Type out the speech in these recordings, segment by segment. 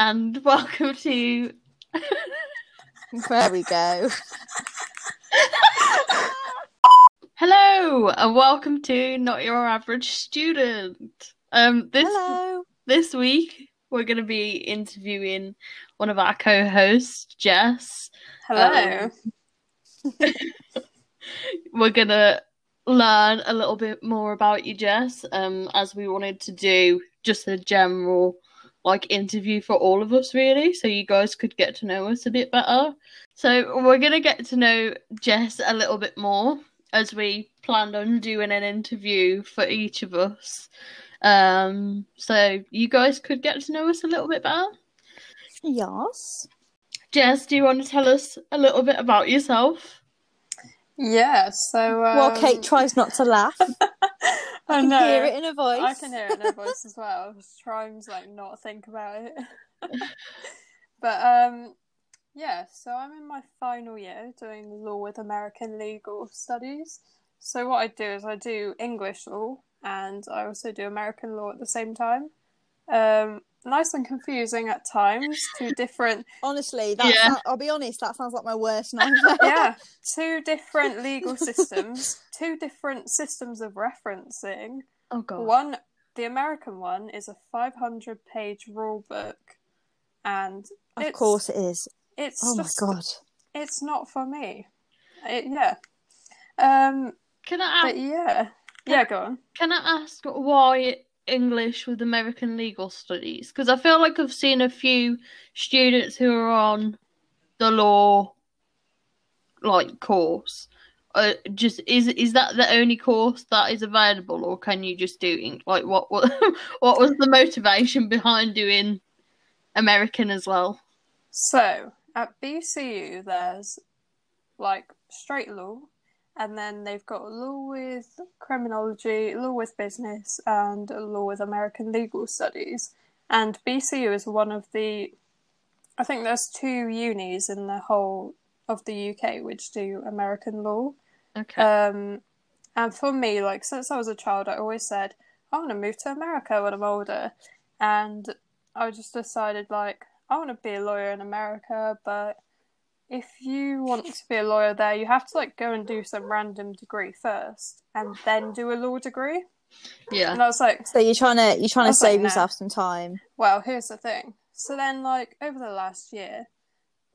and welcome to. There we go. Hello, and welcome to Not Your Average Student. Um, this Hello. this week we're going to be interviewing one of our co-hosts, Jess. Hello. We're gonna learn a little bit more about you, Jess. Um, as we wanted to do just a general like interview for all of us, really, so you guys could get to know us a bit better. So we're gonna get to know Jess a little bit more as we planned on doing an interview for each of us. Um, so you guys could get to know us a little bit better. Yes. Jess, do you want to tell us a little bit about yourself? yeah, so. Um, While Kate tries not to laugh, I I can hear it in her voice. I can hear it in her voice as well. Just trying to like not think about it. but um yeah, so I'm in my final year doing law with American legal studies. So what I do is I do English law and I also do American law at the same time. Um nice and confusing at times, two different Honestly, that's Yeah. I'll be honest, that sounds like my worst nightmare. yeah, two different legal systems, two different systems of referencing. Oh god. One, the American one is a 500 page rule book, and of course it is. it's Oh my god. it's not for me. It, yeah, um, Can I but yeah, yeah, go on. can I ask why English with American legal studies? Because I feel like I've seen a few students who are on the law like course. Uh, just is is that the only course that is available, or can you just do like what what what was the motivation behind doing American as well? So at BCU, there's like straight law, and then they've got law with criminology, law with business, and law with American legal studies. And BCU is one of the, I think there's two unis in the whole of the UK which do American law. Okay. Um, and for me, like since I was a child, I always said I want to move to America when I'm older, and I just decided like I want to be a lawyer in America, but if you want to be a lawyer there, you have to like go and do some random degree first, and then do a law degree. yeah. And I was like, So you're trying to you're trying to was like, save no. yourself some time. well, here's the thing. So then, like over the last year,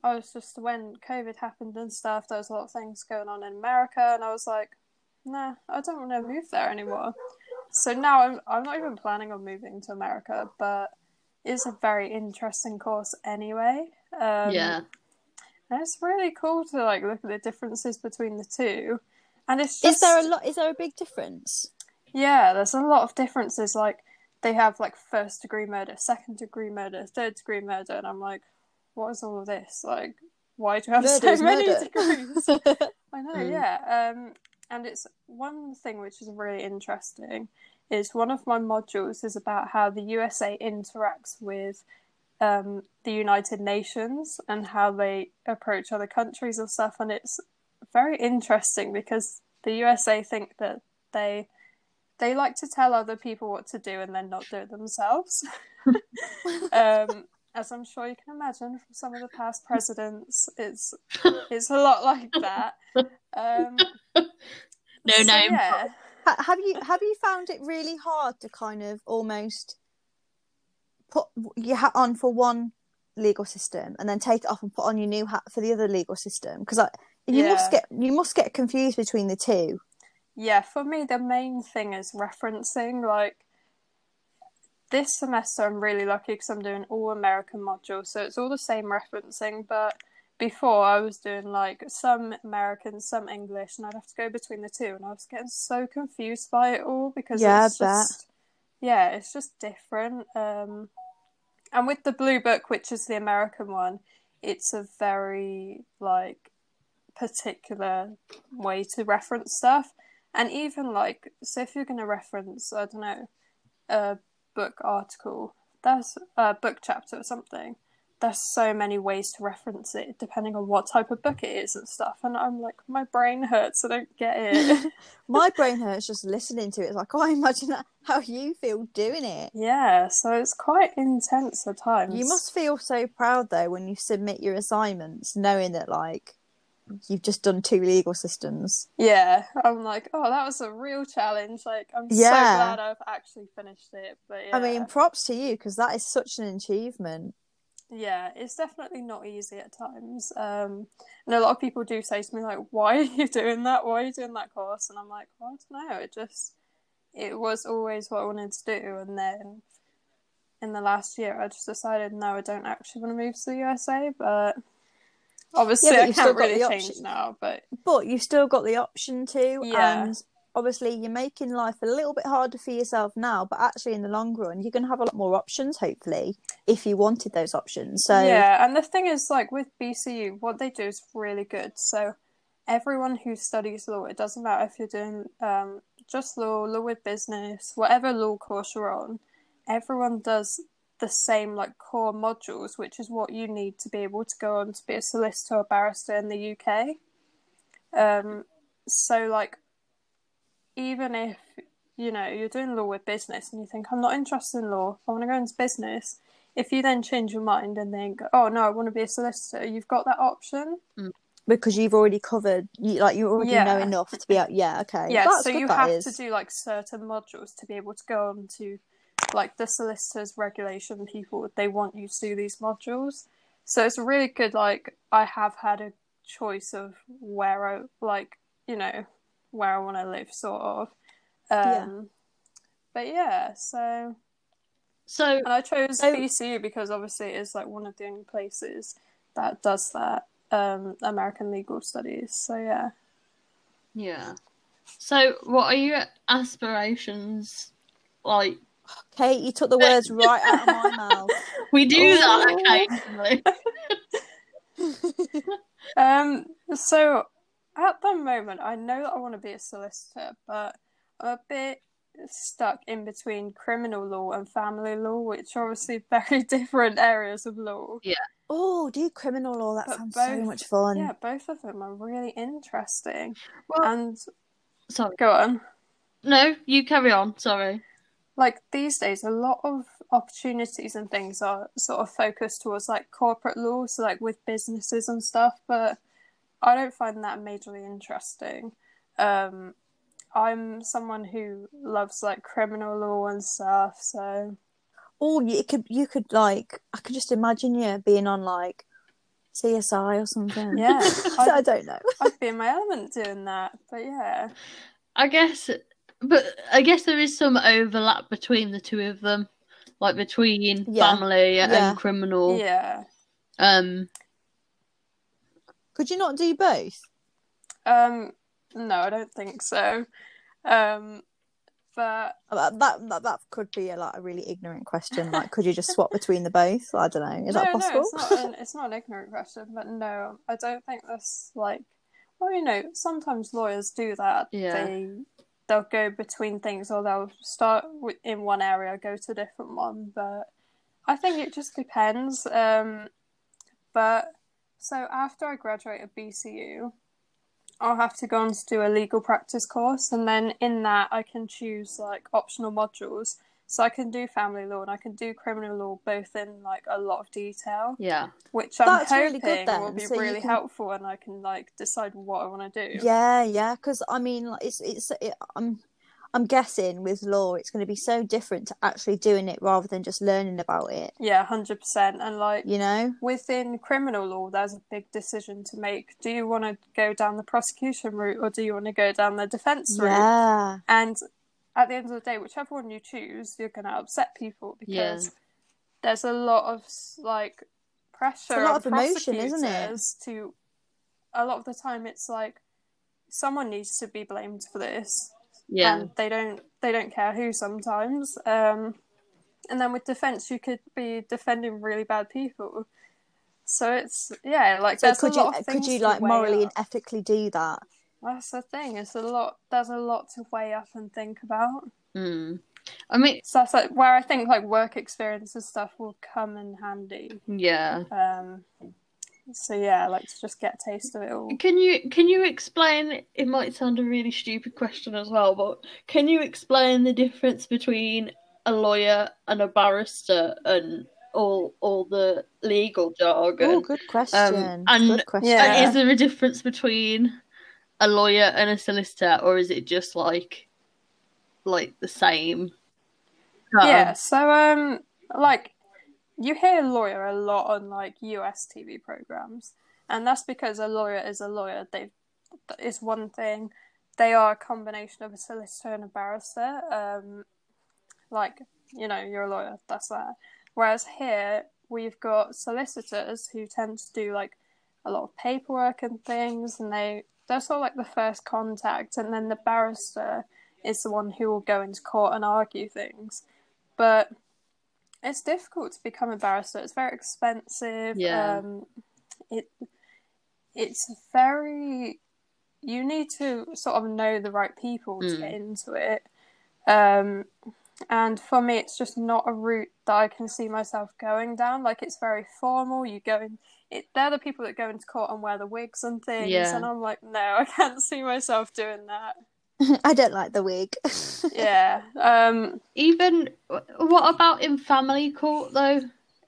I was just when COVID happened and stuff. There was a lot of things going on in America, and I was like, nah, I don't want to move there anymore. So now I'm I'm not even planning on moving to America, but it's a very interesting course anyway. Um, yeah. And it's really cool to like look at the differences between the two. And it's Is there a lot is there a big difference? yeah, there's a lot of differences. Like they have like first degree murder, second degree murder, third degree murder, and I'm like, what is all of this? Like, why do you have Murder so many murder. degrees? I know, Mm. yeah. Um, and it's one thing which is really interesting is one of my modules is about how the USA interacts with um, the United Nations and how they approach other countries and stuff, and it's very interesting because the USA think that they they like to tell other people what to do and then not do it themselves. um, as I'm sure you can imagine from some of the past presidents, it's it's a lot like that. Um, No so, name. Yeah. Have you have you found it really hard to kind of almost put your hat on for one legal system and then take it off and put on your new hat for the other legal system? Because you must get you must get confused between the two. Yeah, for me, the main thing is referencing. Like, this semester, I'm really lucky because I'm doing all American modules, so it's all the same referencing. But before, I was doing like some American, some English, and I'd have to go between the two, and I was getting so confused by it all because Yeah, it's just, yeah, it's just different. Um, and with the Bluebook, which is the American one, it's a very like particular way to reference stuff. And even like, so if you're going to reference, I don't know, a book article, that's a book chapter or something, there's so many ways to reference it depending on what type of book it is and stuff. And I'm like, my brain hurts. I don't get it. My brain hurts just listening to it. It's like, oh, imagine that, how you feel doing it. yeah, so it's quite intense at times. You must feel so proud though when you submit your assignments, knowing that like you've just done two legal systems. Yeah, I'm like, oh, that was a real challenge. Like, I'm so glad I've actually finished it. But yeah. I mean, props to you because that is such an achievement. Yeah, it's definitely not easy at times. Um, and a lot of people do say to me like, "Why are you doing that? Why are you doing that course?" And I'm like, well, "I don't know. It just, it was always what I wanted to do." And then in the last year, I just decided, no, I don't actually want to move to the USA. But obviously, Yeah, but I can't really change now. But But you've still got the option to, Yeah. and obviously you're making life a little bit harder for yourself now. But actually, in the long run, you're going to have a lot more options, hopefully, if you wanted those options. So Yeah, and the thing is, like with BCU, what they do is really good. So everyone who studies law, it doesn't matter if you're doing um, just law, law with business, whatever law course you're on, everyone does the same like core modules, which is what you need to be able to go on to be a solicitor or barrister in the UK. Um, so like, even if you know you're doing law with business and you think I'm not interested in law, I want to go into business if you then change your mind and think, oh no, I want to be a solicitor, you've got that option. Mm. because you've already covered, you like you already know enough to be out. Yeah, okay. yeah, That's so good, you have is. to do like certain modules to be able to go on to like the solicitors regulation people. They want you to do these modules. So it's really good. Like I have had a choice of where I like, you know, where I want to live, sort of. Um, Yeah. But yeah, so So And I chose So- BCU because obviously it is like one of the only places that does that um, American legal studies. So yeah, yeah. So what are your aspirations like? Kate, you took the words right out of my mouth. We do Oh. that occasionally. um, so at the moment I know that I want to be a solicitor, but I'm a bit stuck in between criminal law and family law, which are obviously very different areas of law. Yeah. Oh, do criminal law. That But sounds so much fun. Yeah, both of them are really interesting. Well, And sorry. go on. No, you carry on. Sorry. like these days a lot of opportunities and things are sort of focused towards like corporate law so like with businesses and stuff but i don't find that majorly interesting um i'm someone who loves like criminal law and stuff so Oh, you could you could like I could just imagine you being on like CSI or something. Yeah, I, I- don't know. i'd be in my element doing that but yeah I guess, but I guess there is some overlap between the two of them, like between Yeah. family Yeah. and criminal. yeah Um, Could you not do both? um no i don't think so um but Uh, That that, that could be a, like a really ignorant question. Like, could you just swap between the both? I don't know. Is that possible? No, it's not. An, it's not an ignorant question, but no, I don't think that's like. Well, you know, sometimes lawyers do that. Yeah. They they'll go between things, or they'll start wi- in one area, go to a different one. But I think it just depends. Um, but so after I graduate at BCU, I'll have to go on to do a legal practice course, and then in that I can choose like optional modules. So I can do family law and I can do criminal law both in like a lot of detail, yeah. which I'm That's hoping really good then, will be so really can- helpful, and I can like decide what I want to do. Yeah, yeah. Because I mean, like, it's it's. It, I'm I'm guessing with law, it's going to be so different to actually doing it rather than just learning about it. Yeah, hundred percent. And like You know? within criminal law, there's a big decision to make. Do you want to go down the prosecution route or do you want to go down the defense route? Yeah. And at the end of the day, whichever one you choose, you're going to upset people Yeah. because there's a lot of like pressure a lot on of emotion, isn't it? To a lot of the time, it's like someone needs to be blamed for this, Yeah. and they don't they don't care who sometimes. Um, and then with defense, you could be defending really bad people. So it's yeah, like So could a you of could you like morally and ethically do that? That's the thing. It's a lot. There's a lot to weigh up and think about. Mm. I mean, So that's like where I think like work experience and stuff will come in handy. yeah. Um, so yeah, like to just get a taste of it all. Can you can you explain? It might sound a really stupid question as well, but can you explain the difference between a lawyer and a barrister and all all the legal jargon? Oh, good question. and- good question. Yeah. And is there a difference between a lawyer and a solicitor, or is it just like like the same? term? Yeah, so um, like you hear lawyer a lot on like US TV programs, and that's because a lawyer is a lawyer. They is one thing. They are a combination of a solicitor and a barrister. Um, like you know, you're a lawyer. That's that. Whereas here we've got solicitors who tend to do like a lot of paperwork and things, and they they're sort of like the first contact, and then the barrister is the one who will go into court and argue things. But it's difficult to become a barrister. It's very expensive. Yeah. Um, it it's very you need to sort of know the right people to Mm. get into it. Um, and for me, it's just not a route that I can see myself going down. Like it's very formal. You go in. It, they're the people that go into court and wear the wigs and things, Yeah. and I'm like, no, I can't see myself doing that. I don't like the wig. Yeah. Um, Even what about in family court though?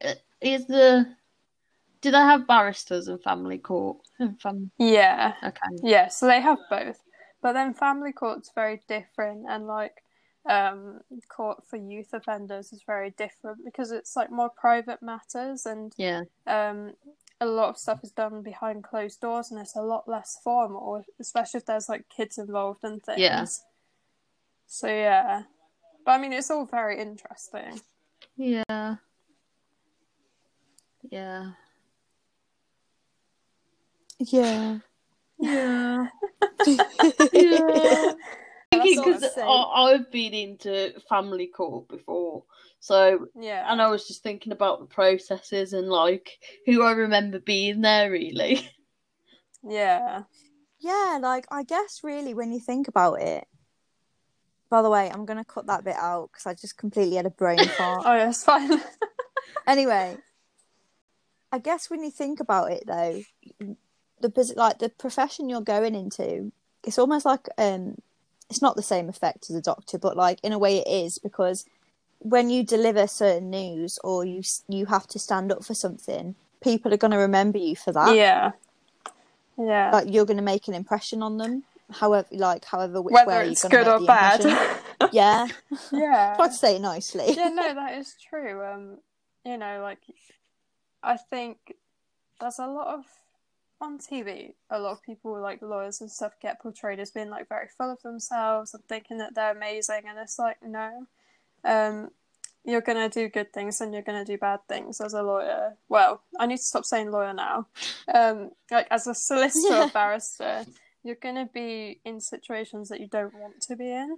Uh, Is the do they have barristers in family court? In fam- yeah. okay. Yeah, so they have both. But then family court's very different and like um court for youth offenders is very different because it's like more private matters and Yeah. um a lot of stuff is done behind closed doors and it's a lot less formal, especially if there's like kids involved and things. Yeah. So yeah. But I mean it's all very interesting. Yeah. Yeah. yeah. Yeah. yeah. Thinking I was because. I've been into family court before, so Yeah. and I was just thinking about the processes and like who I remember being there really. Yeah. Yeah, like I guess really when you think about it. By the way, I'm gonna cut that bit out because I just completely had a brain fart. Oh yeah, it's fine. anyway, I guess when you think about it though, the like the profession you're going into, it's almost like um, it's not the same effect as a doctor, but like in a way it is because when you deliver certain news or you you have to stand up for something, people are going to remember you for that. yeah. Yeah. Like you're going to make an impression on them, however, like however which Whether way it's good or bad. yeah, yeah. try to say it nicely. yeah, no, that is true. Um, you know, like I think there's a lot of on TV. A lot of people, like lawyers and stuff, get portrayed as being like very full of themselves and thinking that they're amazing, and it's like no. Um, you're gonna do good things and you're gonna do bad things as a lawyer. Well, I need to stop saying lawyer now. Um, like as a solicitor Yeah. or barrister, you're gonna be in situations that you don't want to be in,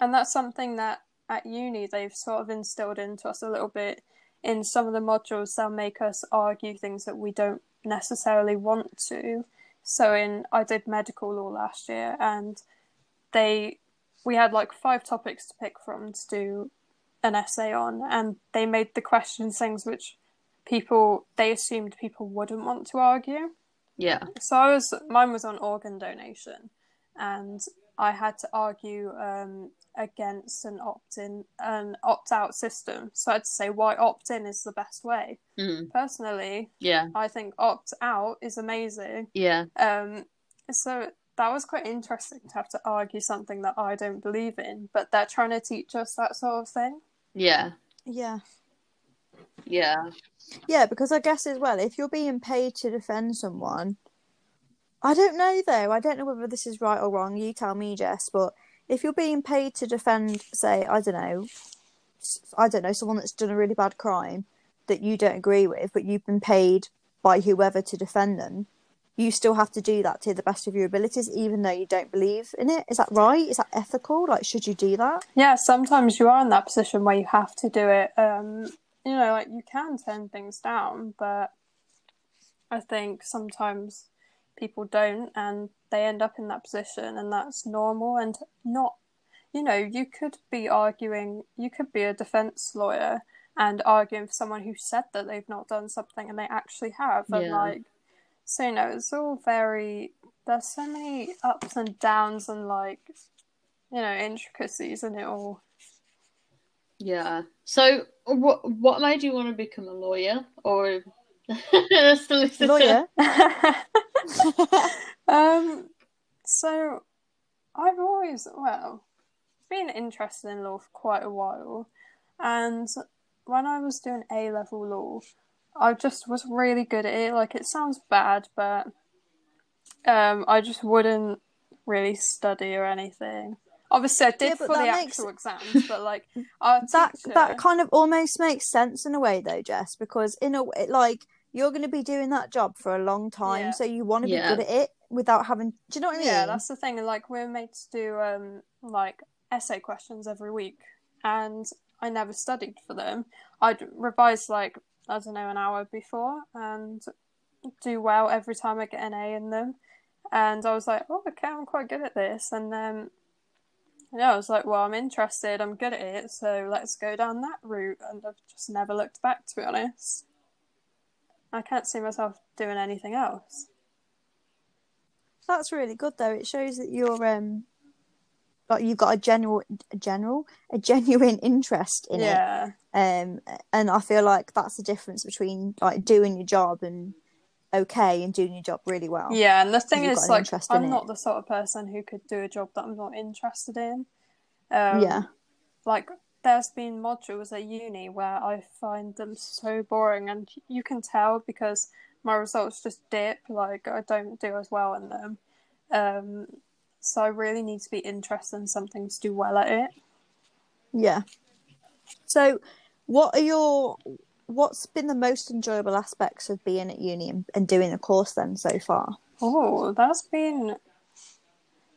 and that's something that at uni they've sort of instilled into us a little bit. In some of the modules, they'll make us argue things that we don't necessarily want to. So in I did medical law last year, and they we had like five topics to pick from to do an essay on, and they made the questions things which people they assumed people wouldn't want to argue. Yeah. So I was mine was on organ donation, and I had to argue um, against an opt-in, an opt-out system. So I had to say why opt-in is the best way. Mm. Personally, Yeah. I think opt-out is amazing. Yeah. Um, so that was quite interesting to have to argue something that I don't believe in, but they're trying to teach us that sort of thing. Yeah. yeah. Yeah. Yeah, because I guess as well, if you're being paid to defend someone, I don't know though. I don't know whether this is right or wrong. You tell me, Jess. But if you're being paid to defend, say, I don't know, I don't know, someone that's done a really bad crime that you don't agree with, but you've been paid by whoever to defend them, you still have to do that to the best of your abilities, even though you don't believe in it. Is that right? Is that ethical? Like, should you do that? Yeah, sometimes you are in that position where you have to do it. Um, you know, like you can turn things down, but I think sometimes people don't and they end up in that position and that's normal and not you know, you could be arguing, you could be a defense lawyer and arguing for someone who said that they've not done something and they actually have. And Yeah. like, so you know, it's all very. There's so many ups and downs and like, you know, intricacies in it all. Yeah. So, what what made you want to become a lawyer or a solicitor? Lawyer. um, so I've always well been interested in law for quite a while, and when I was doing A level law, I just was really good at it. Like it sounds bad, but um, I just wouldn't really study or anything. Obviously, I did Yeah, for the makes- actual exams, but like our that teacher, that kind of almost makes sense in a way though jess because in a way like you're going to be doing that job for a long time Yeah. so you want to Yeah. be good at it without having do you know what i mean Yeah, that's the thing. Like we're made to do um like essay questions every week, and I never studied for them. I'd revise like I don't know an hour before and do well every time I get an A in them. And I was like, oh, okay, I'm quite good at this. And then yeah, I was like, well, I'm interested. I'm good at it, so let's go down that route. And I've just never looked back, to be honest. I can't see myself doing anything else. that's really good though it shows that you're um like you've got a general a general a genuine interest in it um and i feel like that's the difference between like doing your job and okay and doing your job really well Yeah, and the thing is, like, I'm it. not the sort of person who could do a job that I'm not interested in. Um, yeah Like, there's been modules at uni where I find them so boring, and you can tell because my results just dip. Like, I don't do as well in them. Um, so I really need to be interested in something to do well at it. Yeah. So, what are your what's been the most enjoyable aspects of being at uni and, and doing the course then so far? Oh, that's been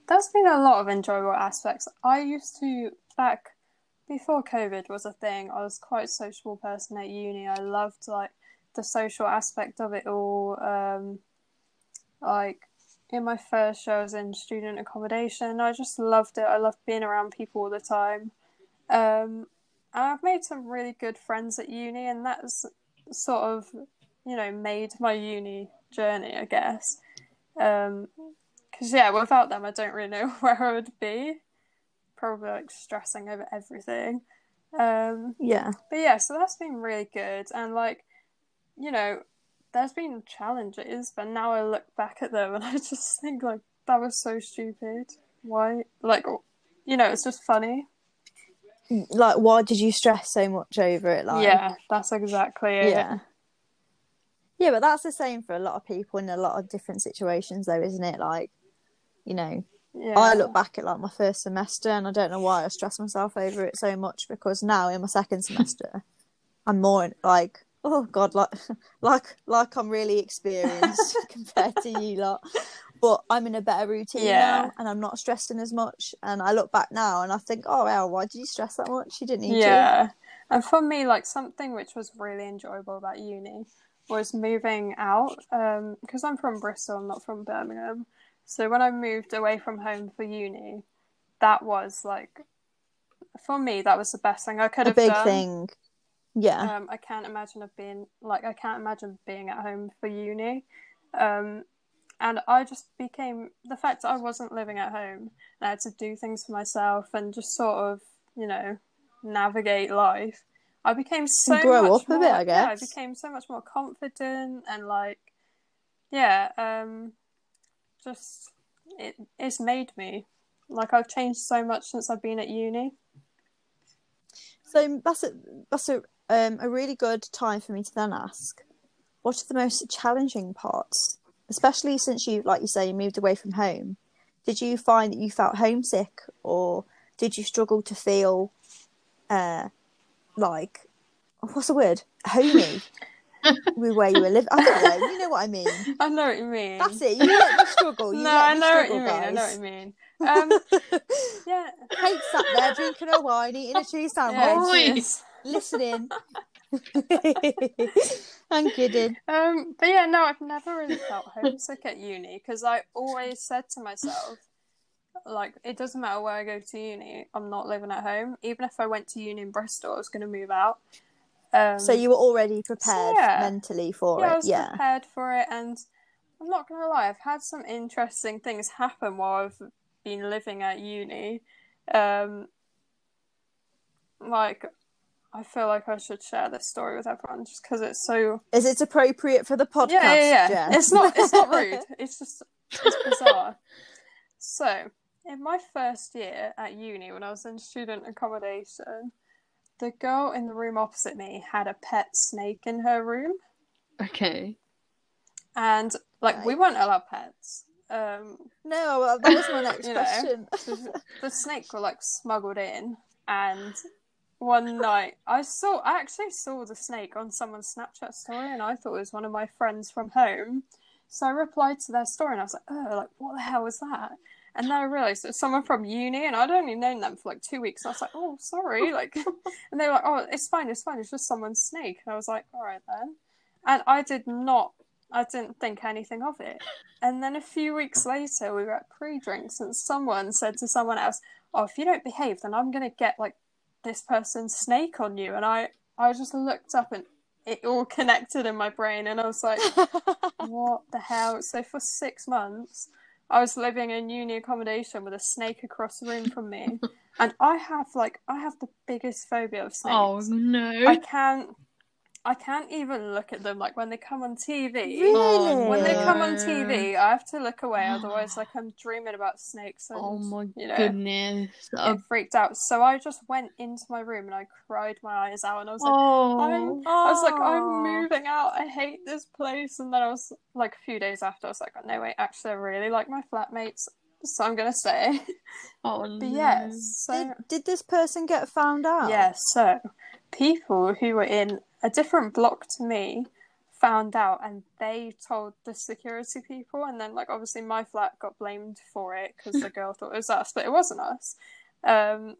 that's been a lot of enjoyable aspects. I used to back before COVID was a thing. I was quite a sociable person at uni. I loved like the social aspect of it all. Um, like in my first year, I was in student accommodation. I just loved it. I loved being around people all the time. Um, and I've made some really good friends at uni, and that's sort of you know made my uni journey, I guess. Um, because yeah, without them, I don't really know where I would be. Probably like stressing over everything. Um, Yeah. but yeah, so that's been really good, and like, you know, there's been challenges, but now I look back at them and I just think like that was so stupid. Why? Like, you know, it's just funny. Like why did you stress so much over it like yeah, that's exactly it. Yeah. Yeah, but that's the same for a lot of people in a lot of different situations though, isn't it? Like, you know, Yeah. I look back at like my first semester and I don't know why I stressed myself over it so much because now in my second semester I'm more like oh god like like like I'm really experienced compared to you lot. But I'm in a better routine Yeah. now and I'm not stressing as much and I look back now and I think, Oh well, why did you stress that much? You didn't need to. Yeah. And for me, like something which was really enjoyable about uni was moving out. Um, because I'm from Bristol, I'm not from Birmingham. So when I moved away from home for uni, that was like, for me, that was the best thing I could A have big done. thing. Yeah. Um, I can't imagine of being like I can't imagine being at home for uni. Um, and I just became the fact that I wasn't living at home and I had to do things for myself and just sort of, you know, navigate life. I became so grow much up a more, bit, I Yeah, I became so much more confident and like, yeah, um, just it it's made me like I've changed so much since I've been at uni. So that's a that's a um a really good time for me to then ask, what are the most challenging parts, especially since you, like you say, you moved away from home. Did you find that you felt homesick, or did you struggle to feel, uh, like, what's the word, homey, with where you were living? I don't know. You know what I mean. I know what you mean. That's it. You let me struggle. You no, I know what struggle, you mean. I know what you mean. Um, yeah. Kate sat there drinking her wine, eating a cheese sandwich, yeah. Listening. I'm kidding. Um, but yeah, no, I've never really felt homesick at uni because I always said to myself, like it doesn't matter where I go to uni, I'm not living at home. Even if I went to uni in Bristol, I was going to move out. Um, so you were already prepared yeah. mentally for yeah, I it. was Yeah. prepared for it, and I'm not gonna lie, I've had some interesting things happen while I've been living at uni. Um, like, I feel like I should share this story with everyone just because it's so. Is it appropriate for the podcast? yeah, yeah, yeah. Jen? It's not. It's not rude. It's just. It's bizarre. so, in my first year at uni, when I was in student accommodation, the girl in the room opposite me had a pet snake in her room. Okay. and like we weren't allowed pets. Um, No, well, that was my next You know. question. the, the snake were like smuggled in, and one night I saw, I actually saw the snake on someone's Snapchat story, and I thought it was one of my friends from home. So I replied to their story, and I was like, "Oh, like what the hell was that?" And then I realised it was someone from uni, and I'd only known them for like two weeks. And I was like, "Oh, sorry," like, and they were like, "Oh, it's fine, it's fine, it's just someone's snake." And I was like, "All right then," and I did not I didn't think anything of it. And then a few weeks later, we were at pre drinks, and someone said to someone else, Oh, if you don't behave, then I'm going to get like this person's snake on you. And I, I just looked up and it all connected in my brain, and I was like, What the hell? So for six months, I was living in uni accommodation with a snake across the room from me. And I have like, I have the biggest phobia of snakes. Oh no. I can't. I can't even look at them like when they come on TV. Really? When they come on TV, I have to look away, otherwise, like I'm dreaming about snakes. And, Oh my you know, goodness. get Oh. freaked out. So I just went into my room and I cried my eyes out, and I was like, oh. I'm, I was like, I'm moving out. I hate this place. And then I was like, a few days after, I was like, no, wait, actually, I really like my flatmates, so I'm gonna stay. Oh, But no. yes, so Did, did this person get found out? Yeah, so people who were in a different block to me found out and they told the security people, and then, like, obviously, my flat got blamed for it because the girl thought it was us, but it wasn't us. Um,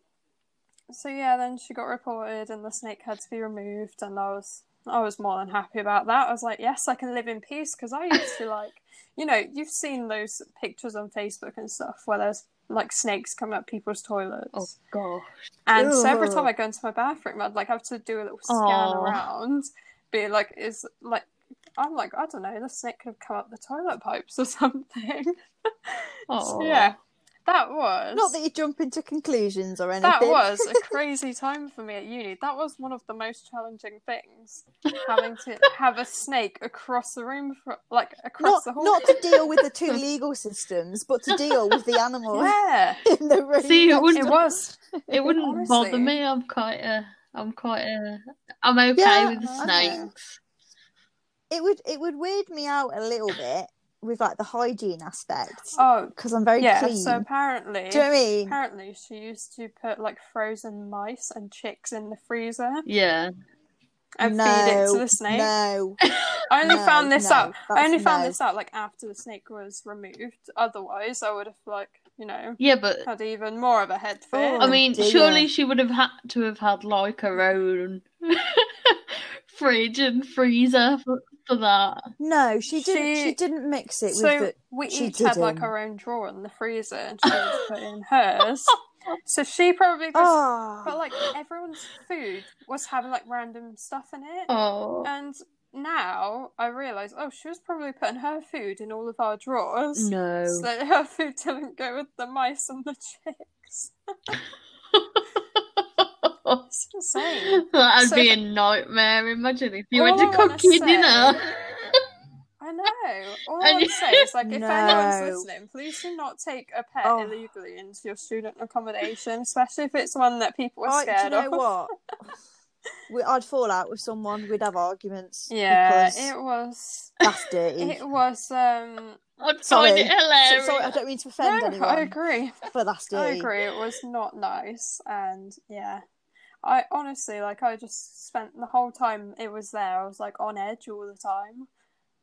so yeah, then she got reported, and the snake had to be removed, and I was. I was more than happy about that. I was like, yes, I can live in peace because I used to like, you know, you've seen those pictures on Facebook and stuff where there's like snakes coming up people's toilets. Oh gosh. And so every time I go into my bathroom, I'd like have to do a little scan Aw. around, be like, is like, I'm like, I don't know, the snake could have come up the toilet pipes or something. Oh. So, yeah, that was Not that you jump into conclusions or anything. that was a crazy time for me at uni. That was one of the most challenging things, having to have a snake across the room, for, like across not the hall. not to deal with the two legal systems, but to deal with the animal yeah, in the room. See, it wouldn't- it was. It wouldn't Honestly. bother me. I'm quite a. I'm quite a. I'm okay Yeah, with the I know. snakes. it would it would weird me out a little bit with like the hygiene aspect Oh, because I'm very yeah. clean. So apparently, Do you know what I mean? Apparently, she used to put like frozen mice and chicks in the freezer Yeah. and no, feed it to the snake. No, I only no, found this no, out. I only found no. this out like after the snake was removed. Otherwise, I would have like you know Yeah, but had even more of a head fit. Oh, I mean, dear. surely she would have had to have had like her own fridge and freezer for, for that. no, she didn't. She, She- didn't mix it so with the. we she each had like didn't. our own drawer in the freezer, and she put in hers. So she probably just. Oh, ah. But like everyone's food was having like random stuff in it. Oh. And now I realise, oh, she was probably putting her food in all of our drawers. No. So that her food didn't go with the mice and the chicks. Insane. That'd So- be a nightmare. Imagine if you went to I cook your say- dinner. I know. All I would say is, like, if anyone's listening, please do not take a pet Oh. illegally into your student accommodation, especially if it's one that people are I, do you scared know of. what? we, I'd fall out with someone. We'd have arguments. Yeah, it was. that's dirty. It was. um find it So- sorry, I don't mean to offend No, anyone, I agree. but that's I agree. It was not nice, and yeah, I honestly like. I just spent the whole time it was there. I was like on edge all the time.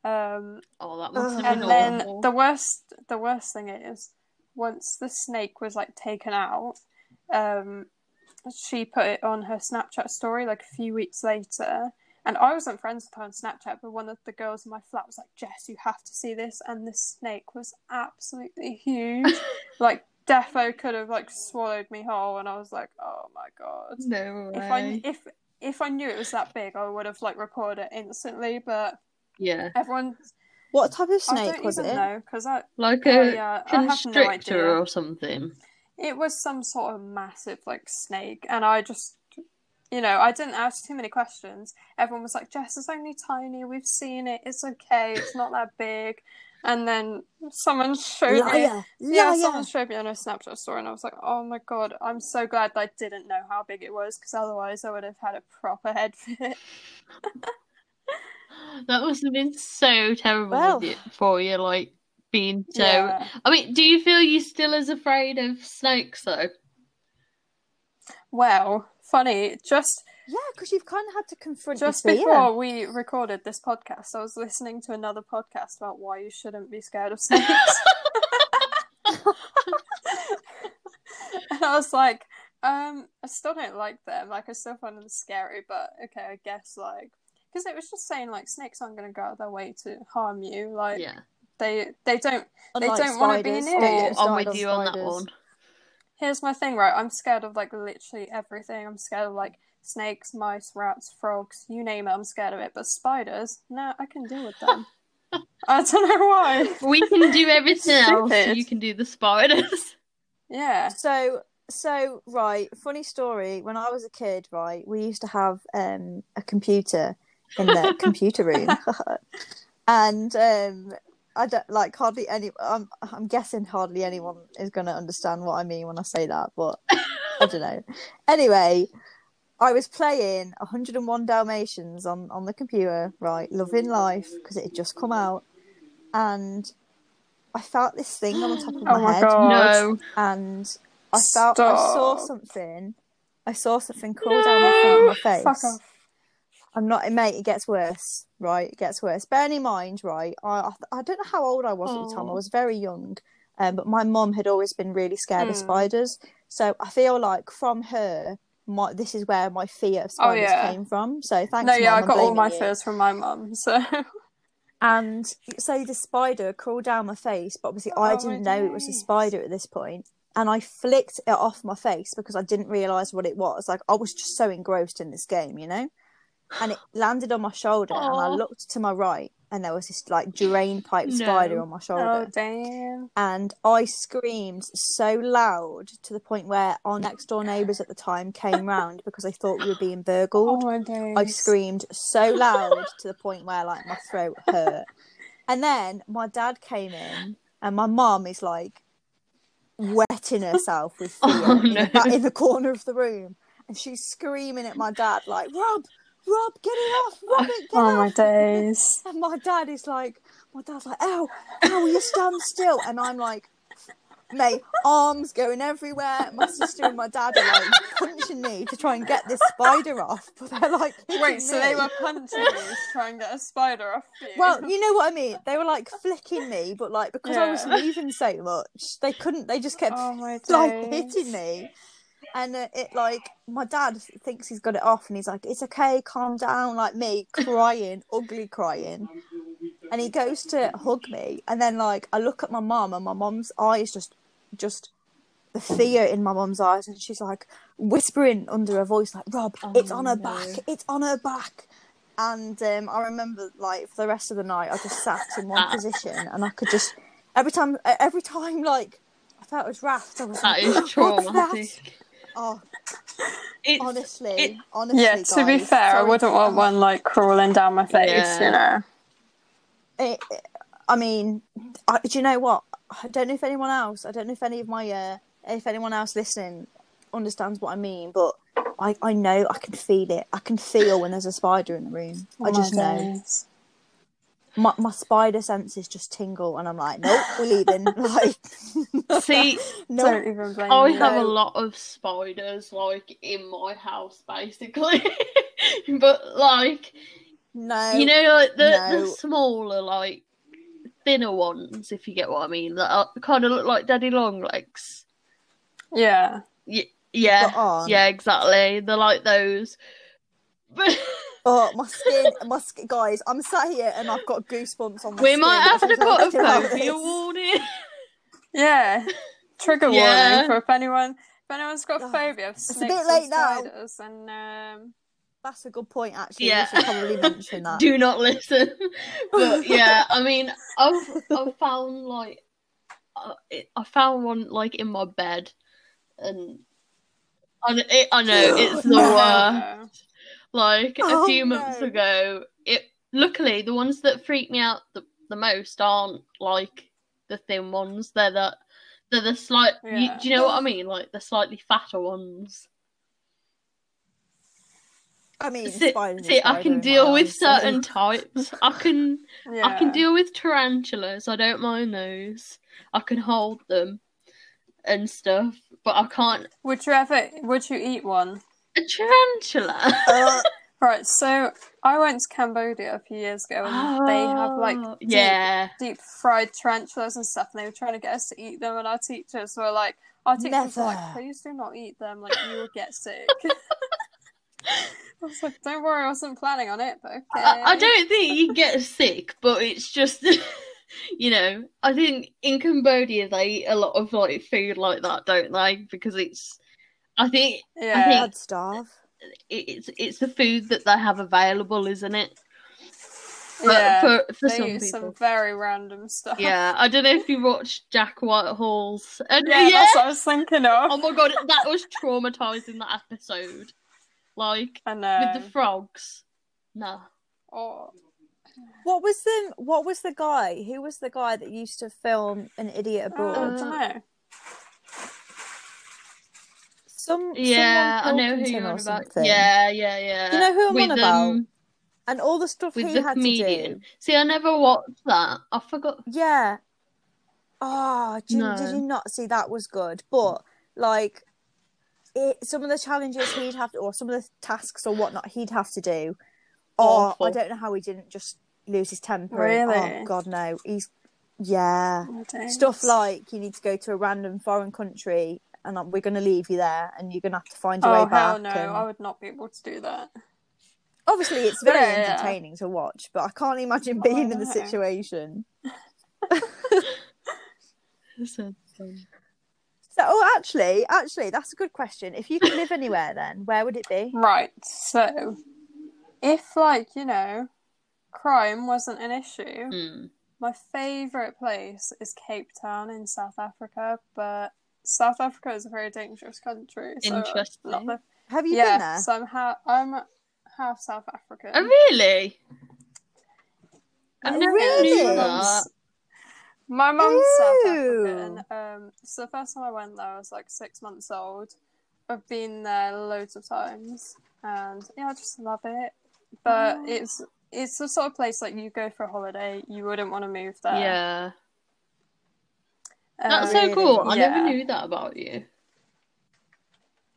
Um, Oh, that must have Ugh. been and then awful. the worst, the worst thing is once the snake was like taken out, um, she put it on her Snapchat story like a few weeks later. And I wasn't friends with her on Snapchat, but one of the girls in my flat was like, Jess, you have to see this. And the snake was absolutely huge. like defo could have like swallowed me whole, and I was like, oh my god. No way. If I if if I knew it was that big, I would have like reported it instantly. But Yeah. everyone, What type of I snake don't was even it? know because I Like oh a yeah, I no constrictor or something. It was some sort of massive like snake, and I just, you know, I didn't ask too many questions. Everyone was like, "Jess, it's only tiny. We've seen it. It's okay. It's not that big." And then someone showed me, Liar, yeah, someone showed me on a Snapchat story, and I was like, "Oh my god, I'm so glad that I didn't know how big it was, because otherwise I would have had a proper head fit." That must have been so terrible Well. with you, for you, like being so. Yeah. I mean, do you feel you're still as afraid of snakes though? Well, funny, just Yeah, because you've kind of had to confront Just your fear. before we recorded this podcast, I was listening to another podcast about why you shouldn't be scared of snakes. and I was like, um, I still don't like them. Like, I still find them scary, but okay, I guess, like, because it was just saying, like, snakes aren't going to go out of their way to harm you. Like, Yeah. they they don't. Unlike don't wanna be near you. I'm with on you on that one. Here's my thing, right? I'm scared of, like, literally everything. I'm scared of, like, snakes, mice, rats, frogs, you name it, I'm scared of it. But spiders, no, I can deal with them. I don't know why. We can do everything else. You can do the spiders. Yeah. So, so right, funny story. When I was a kid, right, we used to have um, a computer in the computer room, and um, I don't like hardly any. I'm I'm guessing hardly anyone is going to understand what I mean when I say that, but I don't know. Anyway, I was playing 101 Dalmatians on on the computer, right, loving life because it had just come out, and I felt this thing on the top of oh my Oh my head god. No. and I felt I saw something. I saw something crawl down my front of my face. I'm not, mate. It gets worse, right? It gets worse. Bearing in mind, right? I I, I don't know how old I was at the time. I was very young, um, but my mum had always been really scared of Hmm. spiders. So I feel like from her, my this is where my fear of spiders Oh, yeah. came from. So thanks. No, yeah, I got all my you. fears from my mum, so. And so the spider crawled down my face, but obviously I Oh, didn't my know it was a spider at this point. And I flicked it off my face because I didn't realise what it was. Like I was just so engrossed in this game, you know? And it landed on my shoulder and I looked to my right and there was this like drain pipe No. spider on my shoulder. Oh, damn. And I screamed so loud to the point where our next door neighbours at the time came round because they thought we were being burgled. Oh, my days. I screamed so loud to the point where like my throat hurt. And then my dad came in, and my mum is like wetting herself with oh, fear Oh, in, the in the corner of the room, and she's screaming at my dad like, "Rob, Rob, get it off! Rob it, get it off. Oh, my days. And my dad is like, my dad's like, "Ow, ow, will you stand still?" And I'm like. Mate, arms going everywhere. My sister and my dad are like punching me to try and get this spider off, but they're like, Wait, so they were punching you to try and get a spider off you? Well, you know what I mean. They were like flicking me, but like because I was Yeah. moving so much, they couldn't. They just kept oh, like hitting me, and it like my dad thinks he's got it off, and he's like, "It's okay, calm down." Like me crying, ugly crying, and he goes to hug me, and then like I look at my mum, and my mum's eyes just, just the fear in my mum's eyes, and she's like whispering under her voice, like, "Rob, it's on her no. back, it's on her back." And um, I remember, like, for the rest of the night, I just sat in one position, and I could just every time, every time, like, I felt it was raft. I was That like, is traumatic. Oh, It's, honestly, it- honestly, yeah, to be guys, fair, I wouldn't to- want one like crawling down my face, Yeah. you know. it, I mean, I, do you know what? I don't know if anyone else. I don't know if any of my, uh, if anyone else listening understands what I mean, but I, I know I can feel it. I can feel when there's a spider in the room. I Oh, just my know. days. My my spider senses just tingle, and I'm like, nope, we're leaving. like, see, no, Don't even blame I me. have a lot of spiders like in my house, basically. but like, no, you know, like the, no. the smaller, like thinner ones, if you get what I mean, that are, kind of look like Daddy Long Legs. Yeah. Yeah, But yeah, exactly. They're like those. But Oh, my skin, my skin, guys. I'm sat here and I've got goosebumps on my we skin. might have to put a phobia warning. Yeah. trigger Yeah. warning for if anyone if anyone's got a Oh, phobia of a snakes bit and late now. and um, That's a good point, actually. Yeah. We should probably mention that. Do not listen. but yeah, I mean, I've I've found like uh, it, I found one like in my bed, and I, it, I know it's the worst. Like a Oh, few months ago, it luckily the ones that freak me out the, the most aren't like the thin ones. They're the they're the slight. You, do you know what I mean? Like the slightly fatter ones. I mean, See, see I can deal with eyes, so- certain types. I can yeah. I can deal with tarantulas. I don't mind those. I can hold them and stuff, but I can't. Would you ever? Would you eat one? A tarantula. Uh, Right. So I went to Cambodia a few years ago, and they have like Oh, deep, yeah. deep fried tarantulas and stuff, and they were trying to get us to eat them, and our teachers were like, our teachers were like, please do not eat them, like you will get sick. I was like, don't worry, I wasn't planning on it, but okay. I, I don't think you get sick, but it's just, you know, I think in Cambodia they eat a lot of like food like that, don't they? Because it's, I think Yeah. I'd starve. it's it's the food that they have available, isn't it? For, yeah. for, for they some eat people. some very random stuff. Yeah, I don't know if you watched Jack Whitehall's. Uh, and Yeah, that's what I was thinking of. Oh my god, that was traumatizing that episode. Like I know. with the frogs. No. Oh, What was the What was the guy? Who was the guy that used to film an idiot oh, I abroad? don't know. Some Yeah, I know who you're or on about. something. Yeah, yeah, yeah. You know who I'm with, on about? Um, and all the stuff with he the had comedian. to do. See, I never watched that. I forgot. Yeah. Oh, do you, did you not see that was good? But like, it, some of the challenges he'd have to, or some of the tasks or whatnot he'd have to do. Oh, Awful. I don't know how he didn't just lose his temper. Really? Oh God, no. He's yeah. Stuff like you need to go to a random foreign country and we're going to leave you there and you're going to have to find your Oh way back. hell no! and- I would not be able to do that. Obviously, it's very Yeah, yeah. entertaining to watch, but I can't imagine Oh, being I in the situation. So, oh, actually, actually, that's a good question. If you could live anywhere, then where would it be? Right. So, if like you know, crime wasn't an issue, hmm. my favorite place is Cape Town in South Africa. But South Africa is a very dangerous country. So Interesting. Not the... Have you yeah. been there? So I'm half. I'm half South African. Oh, really? I never really? knew My that. My mum's South Ew. African. Um, so the first time I went there, I was like six months old. I've been there loads of times, and yeah, I just love it. But Oh. it's it's the sort of place like you go for a holiday, you wouldn't want to move there. Yeah. Um, That's so cool. I never knew that about you.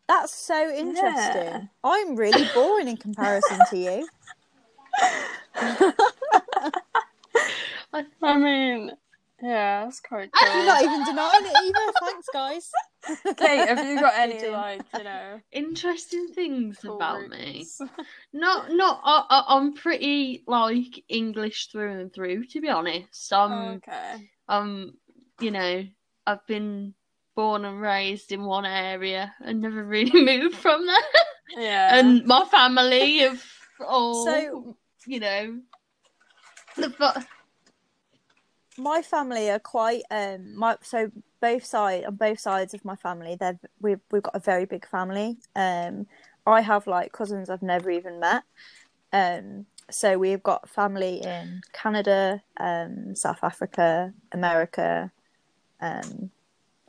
That's so interesting. Yeah. I'm really boring in comparison to you. I mean, yeah, that's quite cool. You're not even denying it either. Thanks, guys. Kate, have you got any like you know Interesting things cool about me. roots? Not, not. I, I, I'm pretty like English through and through. To be honest, I'm. okay. um, you know, I've been born and raised in one area and never really moved from there. Yeah. And my family have all, So, you know, the fu- my family are quite um my so both side on both sides of my family they're we've we've got a very big family um i have like cousins i've never even met um so we've got family in canada um south africa america um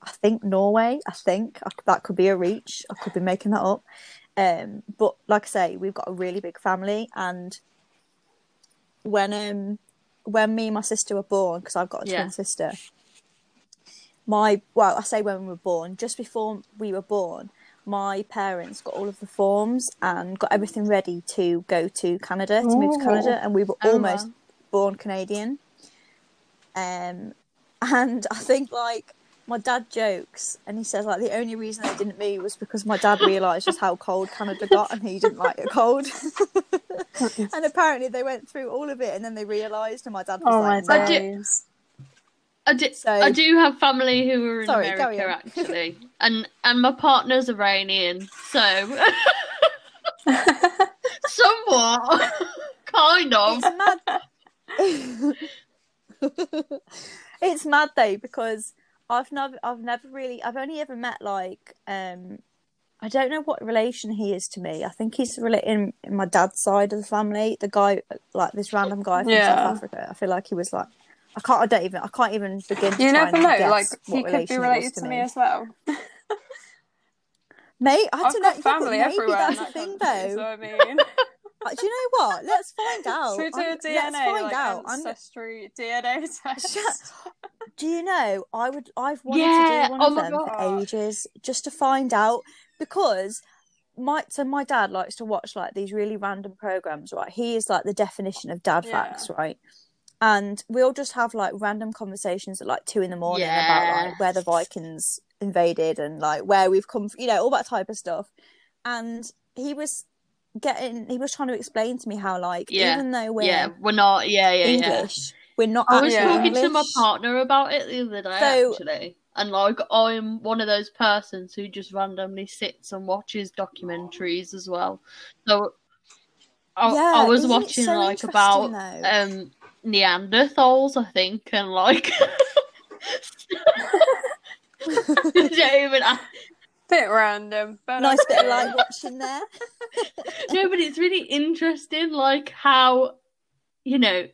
i think norway i think I, that could be a reach i could be making that up um but like i say we've got a really big family and when um when me and my sister were born, because I've got a Yeah. twin sister, my well, I say when we were born, just before we were born, my parents got all of the forms and got everything ready to go to Canada to move to Canada, and we were Oh, almost wow. born Canadian. Um, and I think like my dad jokes, and he says like the only reason they didn't move was because my dad realised just how cold Canada got, and he didn't like it cold. and apparently they went through all of it, and then they realised, and my dad was Oh my like, "No." I do- days. I do, So- I do have family who are in Sorry, America actually, and and my partner's Iranian, so somewhat, kind of. It's mad. It's mad though because I've never, I've never really, I've only ever met like, um, I don't know what relation he is to me. I think he's related in, in my dad's side of the family. The guy, like this random guy from Yeah. South Africa. I feel like he was like, I can't, I don't even, I can't even begin. To You never know. Like what he could relation be related to me as well. Mate, I I've don't know. got yeah, family maybe everywhere. that's the that thing, country, though. So I mean, Do you know what? Let's find out. should we do I'm- a let's find like out. I'm- ancestry DNA test? Do you know? I would. I've wanted Yeah, to do one oh of them God. for ages, just to find out because my so my dad likes to watch like these really random programs. Right, he is like the definition of dad Yeah. facts. Right, and we'll just have like random conversations at like two in the morning about like where the Vikings invaded and like where we've come. From, you know, all that type of stuff. And he was getting. He was trying to explain to me how like Yeah, even though we're Yeah, we're not. Yeah, yeah, yeah. English, we're not. I was Yeah. talking to my partner about it the other day, So- actually, and like I'm one of those persons who just randomly sits and watches documentaries as well. So I, Yeah, I was watching so like about though? um Neanderthals, I think, and like. don't even Bit random, but nice bit of light watching there. no, but it's really interesting, like how you know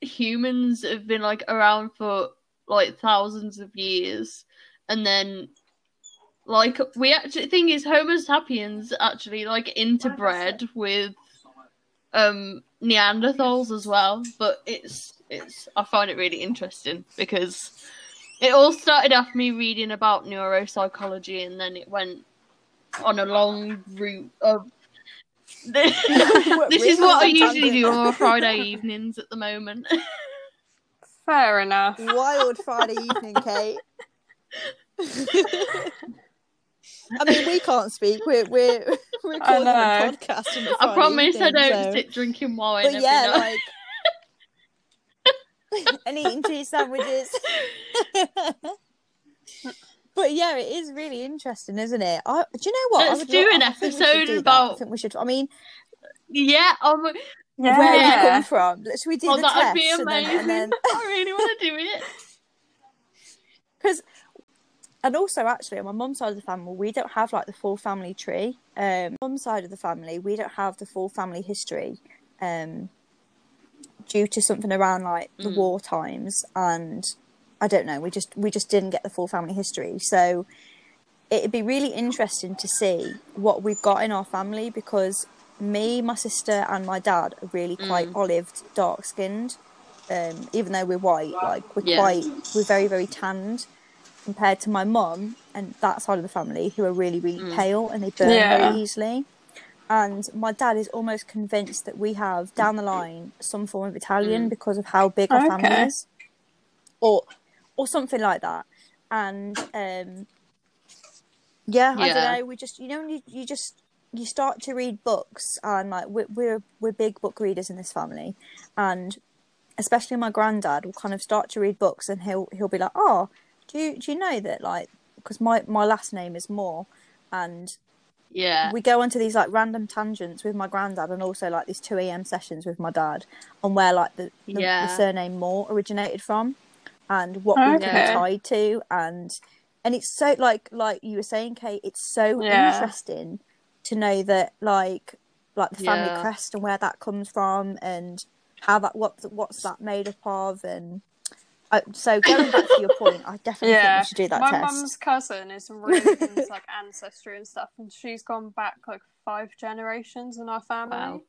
humans have been like around for like thousands of years, and then like we actually thing is Homo sapiens actually like interbred with um Neanderthals as well, but it's it's I find it really interesting because it all started off me reading about neuropsychology and then it went on a long route of this, this is what I usually do on Friday evenings at the moment. Fair enough. Wild Friday evening, Kate. I mean, we can't speak. We're we're we're recording a podcast. On a I Friday promise I don't so- sit drinking wine But every yeah, night. like and eating cheese sandwiches. but yeah, it is really interesting, isn't it? I, do you know what? Let's would do lo- an I think we should episode do that. about- I think we should. I mean, yeah, my, Yeah. where you come from? Should we do oh, the that'd test? be and then, amazing. and then I really want to do it. because and also actually on my mum's side of the family we don't have like the full family tree um mum's side of the family we don't have the full family history um due to something around like the Mm. war times and i don't know we just we just didn't get the full family history so it'd be really interesting to see what we've got in our family because me my sister and my dad are really quite Mm. olived dark skinned um, even though we're white like we're Yeah. quite we're very very tanned compared to my mum and that side of the family who are really really Mm. pale and they burn Yeah. very easily and my dad is almost convinced that we have down the line some form of Italian Mm. because of how big our family is or or something like that and um yeah, I don't know. We just, you know, you, you just you start to read books, and like we're, we're we're big book readers in this family, and especially my granddad will kind of start to read books, and he'll he'll be like, "Oh, do you do you know that like because my my last name is Moore, and Yeah. we go onto these like random tangents with my granddad, and also like these two a.m. sessions with my dad on where like the the, the surname Moore originated from, and what we can be tied to, and and it's so like like you were saying, Kate, it's so Yeah. interesting to know that like like the family Yeah. crest and where that comes from, and how that what what's that made up of, and uh, so going back to your point, I definitely think Yeah, we should do that my test. My mum's cousin is really into like ancestry and stuff, and she's gone back like five generations in our family Wow.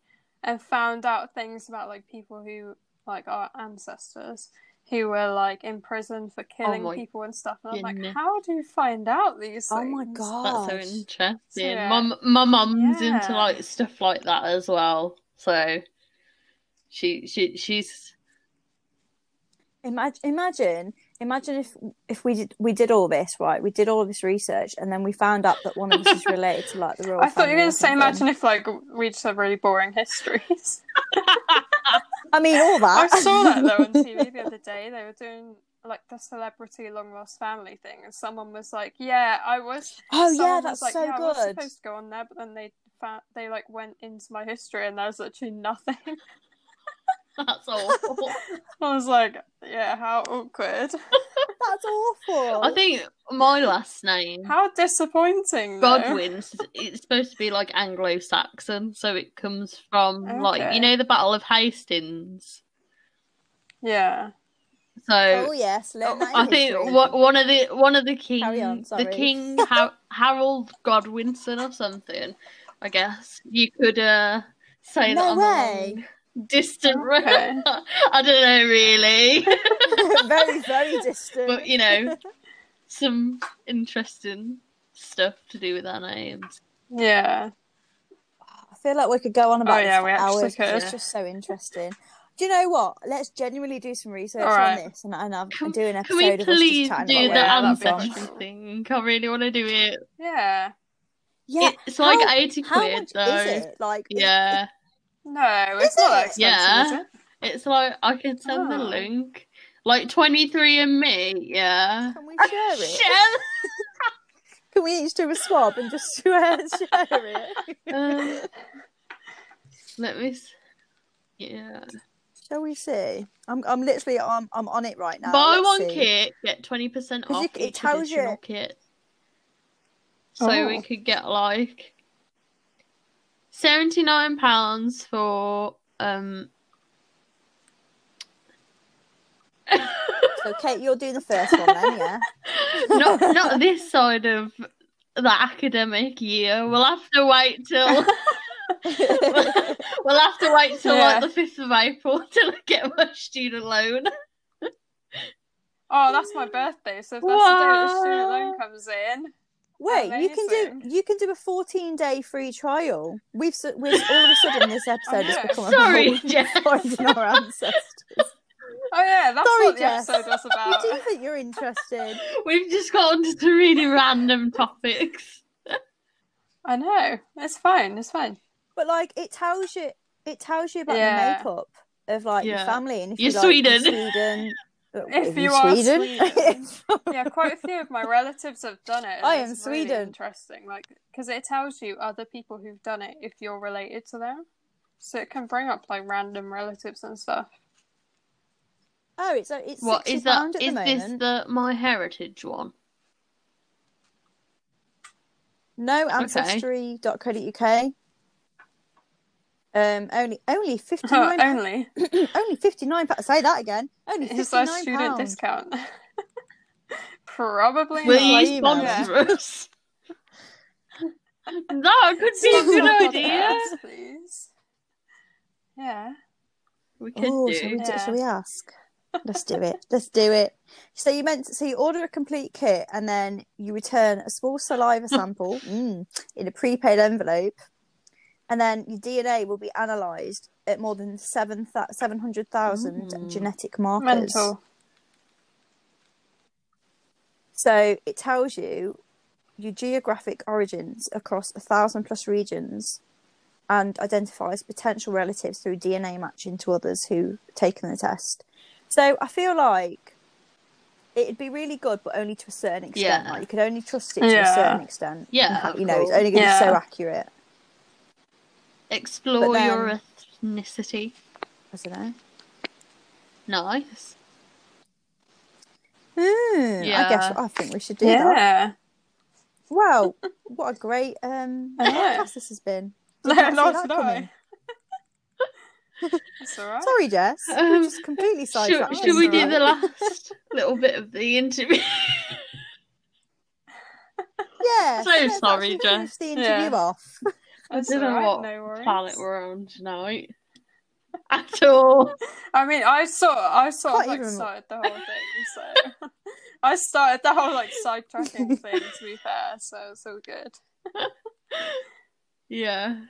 and found out things about like people who like our ancestors who were like in prison for killing my people and stuff. And I'm like, how do you find out these things? Oh my god, That's so interesting. Yeah. My my mum's into like stuff like that as well. So she she she's Imagine, imagine, imagine if if we did we did all this right. We did all this research, and then we found out that one of us is related to like the royal. I thought you were going to say, imagine if like we just have really boring histories. I mean, all that. I saw that though on TV the other day. They were doing like the celebrity long lost family thing, and someone was like, "Yeah, I was." Oh yeah, was that's like, so yeah, I was supposed to go on there, but then they found they like went into my history, and there's literally nothing. That's awful. I was like, "Yeah, how awkward, That's awful. I think my last name, how disappointing." though. Godwin's, it's supposed to be like Anglo Saxon, so it comes from like you know the Battle of Hastings. Yeah. So Oh yes, learn that in I think history. one of the one of the king on, the king ha- Harold Godwinson or something. I guess you could uh, say No that I'm way. Wrong. Distant, Okay. I don't know really, very very distant. but you know, some interesting stuff to do with our names. Yeah. I feel like we could go on oh, about Oh, yeah, we for actually hours 'cause could. It's just so interesting. Do you know what? Let's genuinely do some research All right. on this and, and I'll Can, do an can we episode of us please chatting do the where Yeah, it that'd be came ancestry from. thing? I really want to do it. Yeah. Yeah, it's like how- eighty how quid much though. is it? Like, it- Yeah, No, it's Is not that it? expensive, Yeah. is it? it's like I can send the Oh. link. Like twenty three and me, yeah. can we share it? Share Can we each do a swab and just share, share it? Um, let me. s- Yeah. Shall we see? I'm I'm literally I'm I'm on it right now. Buy Let's one see. kit, get twenty percent off it- it each tells you- kit. So Oh. we could get like seventy nine pounds for um. So Kate, you're doing the first one then, yeah? not not this side of the academic year. We'll have to wait till we'll have to wait till Yeah. like the fifth of April till I get my student loan. Oh, that's my birthday, so if that's the day the student loan comes in. Wait, you can do you can do a 14 day free trial. We've we've all of a sudden this episode has become Sorry, about Jess. our ancestors. Oh yeah, that's Sorry, what the Jess. episode was You about. do think you're interested? We've just got onto some really random topics. I know. It's fine. It's fine. But like it tells you it tells you about Yeah. the makeup of like your family and if You're you're like, in Sweden. Sweden. If are you are Sweden. Yeah, quite a few of my relatives have done it. I am it's really Sweden. interesting, like because it tells you other people who've done it if you're related to them, so it can bring up like random relatives and stuff. oh, it's uh, it's What 60 is that? pound at Is the this the My Heritage one? No, ancestry.co.uk. Um, only only fifty nine. Only only fifty nine. Say that again. Only is fifty that nine student pounds. discount? Probably Will not. you sponsor us? that could be a good idea. podcast, please. Yeah. We could Oh, do. shall we, do, Yeah. shall we ask? Let's do it. Let's do it. So you meant so you order a complete kit and then you return a small saliva sample mm, in a prepaid envelope, and then your DNA will be analysed at more than seven seven hundred thousand Mm. genetic markers. Mental. So it tells you your geographic origins across a thousand plus regions and identifies potential relatives through DNA matching to others who've taken the test. So I feel like it'd be really good, but only to a certain extent. Yeah. Like you could only trust it to Yeah. a certain extent. Yeah, And you know, it's only going to Yeah. be so accurate. Explore But your ethnicity. I don't know. Nice. Hmm, I guess I think we should do that. Yeah. Wow, what a great um podcast this has been. No, Did not see not that coming. That's alright. Sorry, Jess. we Um, just completely sidetracked. should we That's do the last little bit of the interview? Yeah. So let's sorry, Jess. finish the interview Yeah. off. I That's don't know alright, what no worries. planet we're on tonight at all. I mean, I sort, I sort of like even- started the whole thing, so I started the whole like sidetracking thing. To be fair, so it's all good. Yeah.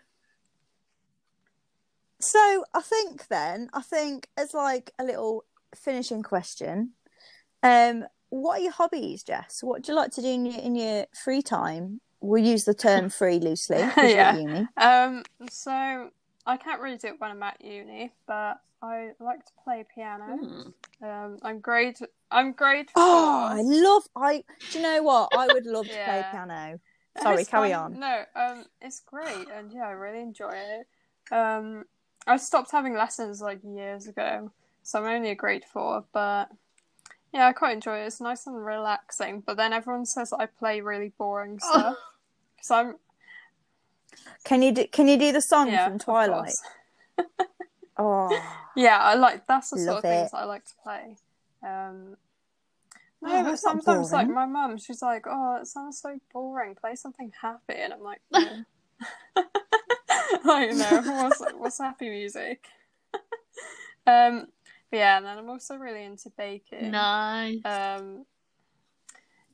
So I think then, I think as like a little finishing question, um, what are your hobbies, Jess? What do you like to do in your in your free time? We'll use the term free loosely. Yeah. uni. Um, so I can't really do it when I'm at uni, but I like to play piano. Hmm. Um, I'm grade. I'm grade four. Oh, I love. I. Do you know what? I would love to play piano. Sorry, it's carry fun. on. No, um, it's great, and yeah, I really enjoy it. Um, I stopped having lessons like years ago, so I'm only a grade four, but yeah, I quite enjoy it. It's nice and relaxing. But then everyone says I play really boring Oh. stuff, so I'm Can you do? Can you do the song yeah, from Twilight? Oh, Yeah, I like that's the sort of things. I like to play. Um, no, Oh, but sometimes like my mum, she's like, "Oh, it sounds so boring. Play something happy," and I'm like, "No." I know what's what's happy music. um, yeah, and then I'm also really into baking. Nice. Um,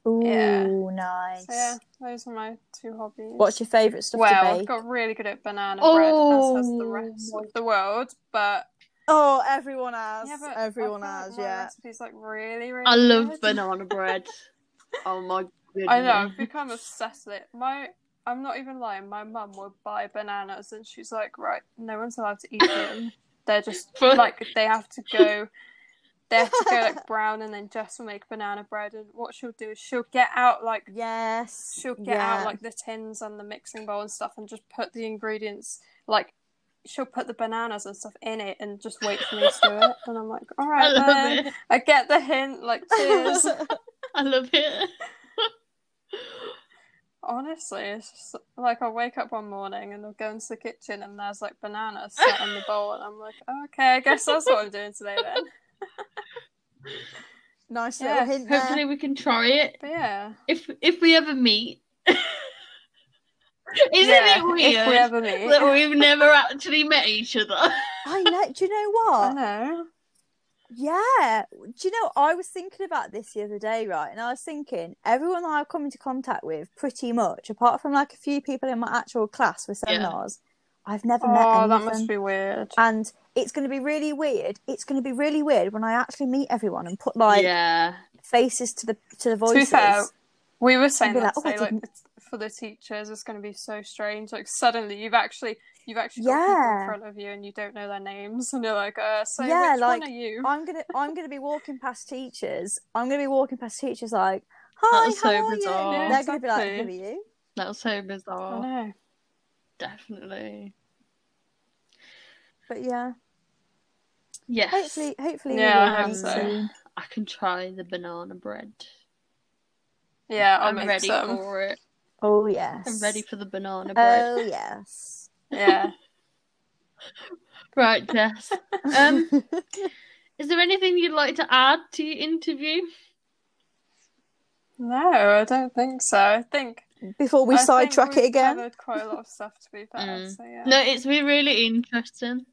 ooh, Yeah. nice. so yeah, those are my two hobbies. What's your favourite stuff well, to I've bake? got really good at banana bread, as has the Oh. rest of the world. But Oh, everyone has. yeah, but everyone I feel has. like Yeah. recipe's like really, really. I love good. banana bread. Oh my goodness. I know, I've become obsessed with it. My, I'm not even lying. My mum would buy bananas, and she's like, "Right, no one's allowed to eat them. They're just For- like they have to go. They have to go like brown, and then Jess will make banana bread. And what she'll do is she'll get out like Yes. she'll get yeah. out like the tins and the mixing bowl and stuff, and just put the ingredients like." She'll put the bananas and stuff in it and just wait for me to do it. And I'm like, all right, I then. it. I get the hint. Like, cheers. I love it. Honestly, it's just like I'll wake up one morning and I'll go into the kitchen and there's like bananas set in the bowl, and I'm like, oh, okay, I guess that's what I'm doing today then. nice Yeah, little hint there. Hopefully we can try it But yeah, if if we ever meet. Isn't yeah, it weird If we ever meet, that we've never actually met each other? I know. Do you know I what? know. Yeah. Do you know? I was thinking about this the other day, right? And I was thinking everyone that I've come into contact with, pretty much, apart from like a few people in my actual class with Yeah. seminars, I've never met Oh, that must be weird. And it's going to be really weird. It's going to be really weird when I actually meet everyone and put like yeah. faces to the to the To be voices. fair, we were saying that like, "Oh, today, like, for the teachers, it's going to be so strange. Like suddenly, you've actually you've actually got people Yeah. in front of you and you don't know their names, and you're like, uh, so Yeah, which like, one are you? I'm gonna I'm gonna be walking past teachers. I'm gonna be walking past teachers like, "Hi, That's how so are bizarre. you?" Yeah, They're gonna be like, "Who are you?" That's so bizarre. I know. Definitely. But yeah, Yes. hopefully, hopefully, Yeah, we I hope so. I can try the banana bread. Yeah, I'll I'm ready some. for it. Oh yes, I'm ready for the banana bread. Oh yes. Yeah. Right, Jess. Um, is there anything you'd like to add to your interview? No, I don't think so. I think Before we I think sidetrack it again, Covered quite a lot of stuff to be fair. Mm. So yeah. No, it's been really interesting.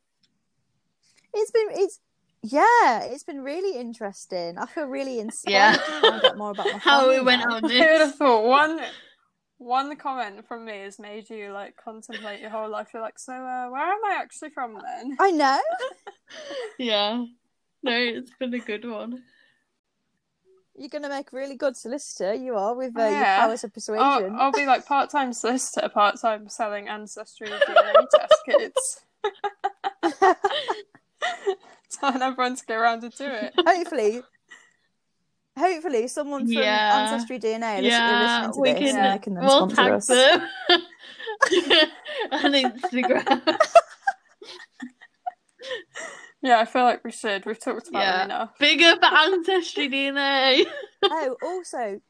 it's been it's yeah, it's been really interesting. I feel really inspired Yeah. to find out more about my How we went now. on Who would have thought one one comment from me has made you like contemplate your whole life. You're like, so uh, where am I actually from then? I know. Yeah. No, it's been a good one. You're gonna make a really good solicitor. You are with uh, Oh, your powers of persuasion. I'll, I'll be like part time solicitor, part time selling ancestry DNA test kits. Telling everyone to go around and do it. hopefully, hopefully, someone from Yeah. Ancestry DNA are Yeah, listening to we this can. and Yeah. they can then We'll tag us. them on Instagram. Yeah, I feel like we should. We've talked about Yeah. them enough. Big up Ancestry DNA. oh, also,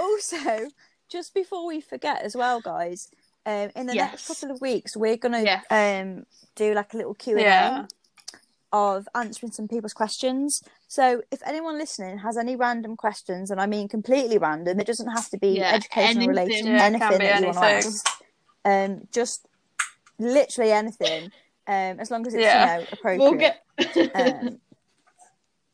also, just before we forget as well, guys, um, in the next couple of weeks, we're gonna Yes. um do like a little Q and Yeah. A of answering some people's questions. So, if anyone listening has any random questions, and I mean completely random, it doesn't have to be Yeah, educational related, anything. Yeah, it can anything that you want to ask, um, just literally anything, um, as long as it's Yeah. you know appropriate. We'll get. um,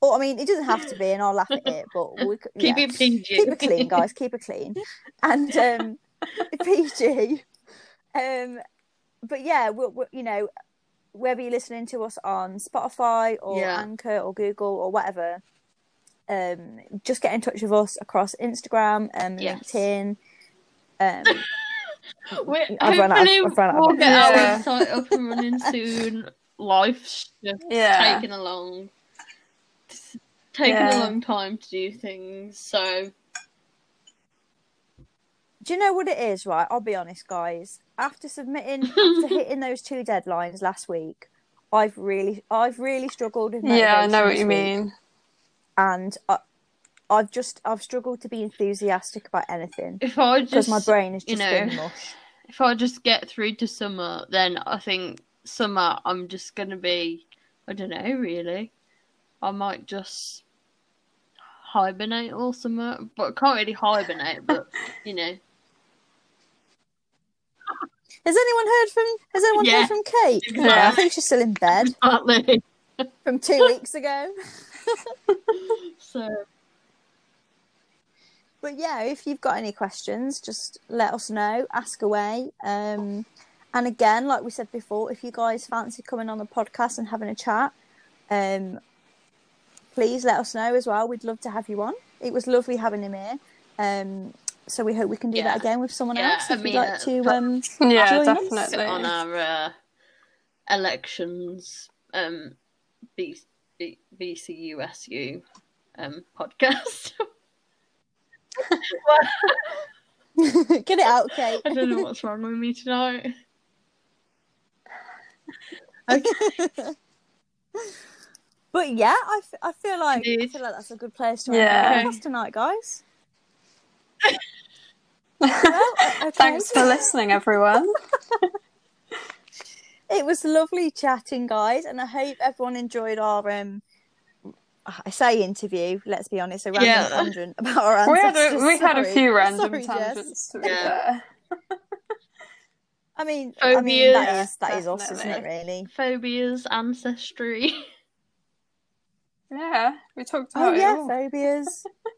or I mean, it doesn't have to be, and I'll laugh at it. But we, Keep yeah. it PG. keep it clean, guys. Keep it clean, and um, PG. Um, but yeah, we'll, we'll, you know, whether you're listening to us on Spotify or Yeah. Anchor or Google or whatever, um, just get in touch with us across Instagram and Yes. LinkedIn. Um, We, I've run out of- hopefully I've run out we'll get our Yeah. website up and running soon. Life's just Yeah. taking a long, taking Yeah. a long time to do things. So Do you know what it is, right? I'll be honest, guys. After submitting, after hitting those two deadlines last week, I've really, I've really struggled with motivation Yeah, I know what you mean. and I, I've just, I've struggled to be enthusiastic about anything if I because just, my brain is you just know, been mush. if I just get through to summer, then I think summer I'm just gonna be, I don't know, really. I might just hibernate all summer, but I can't really hibernate. But you know, Has anyone heard from? Has anyone Yeah, heard from Kate? exactly. I think she's still in bed partly. from two weeks ago. So But yeah, if you've got any questions, just let us know. Ask away. Um, and again, like we said before, if you guys fancy coming on the podcast and having a chat, um, please let us know as well. We'd love to have you on. It was lovely having him here. Um, so we hope we can do Yeah. that again with someone Yeah, else I if mean, you'd like to. but- Um, Yeah, Join us definitely. on our uh, elections um B- B- BCUSU um podcast. get it out, Kate. I don't know what's wrong with me tonight. Okay. But yeah, I, f- I feel like I feel like that's a good place to end Yeah. the podcast tonight, guys. Well, okay. Thanks for listening, everyone. It was lovely chatting, guys, and I hope everyone enjoyed our um. I say interview. Let's be honest, a random Yeah. tangent about our we had a, we had a few random Sorry, tangents to be Yeah. I mean, I mean that Phobias. is that is us, isn't it? Really. Phobias, ancestry. Yeah, we talked Oh about it yeah, all.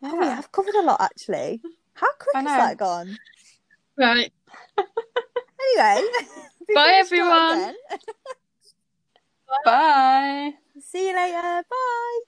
phobias. Oh, we Yeah. have covered a lot actually. How quick I has that gone? right. Anyway, Bye, everyone. again, Bye. See you later. Bye.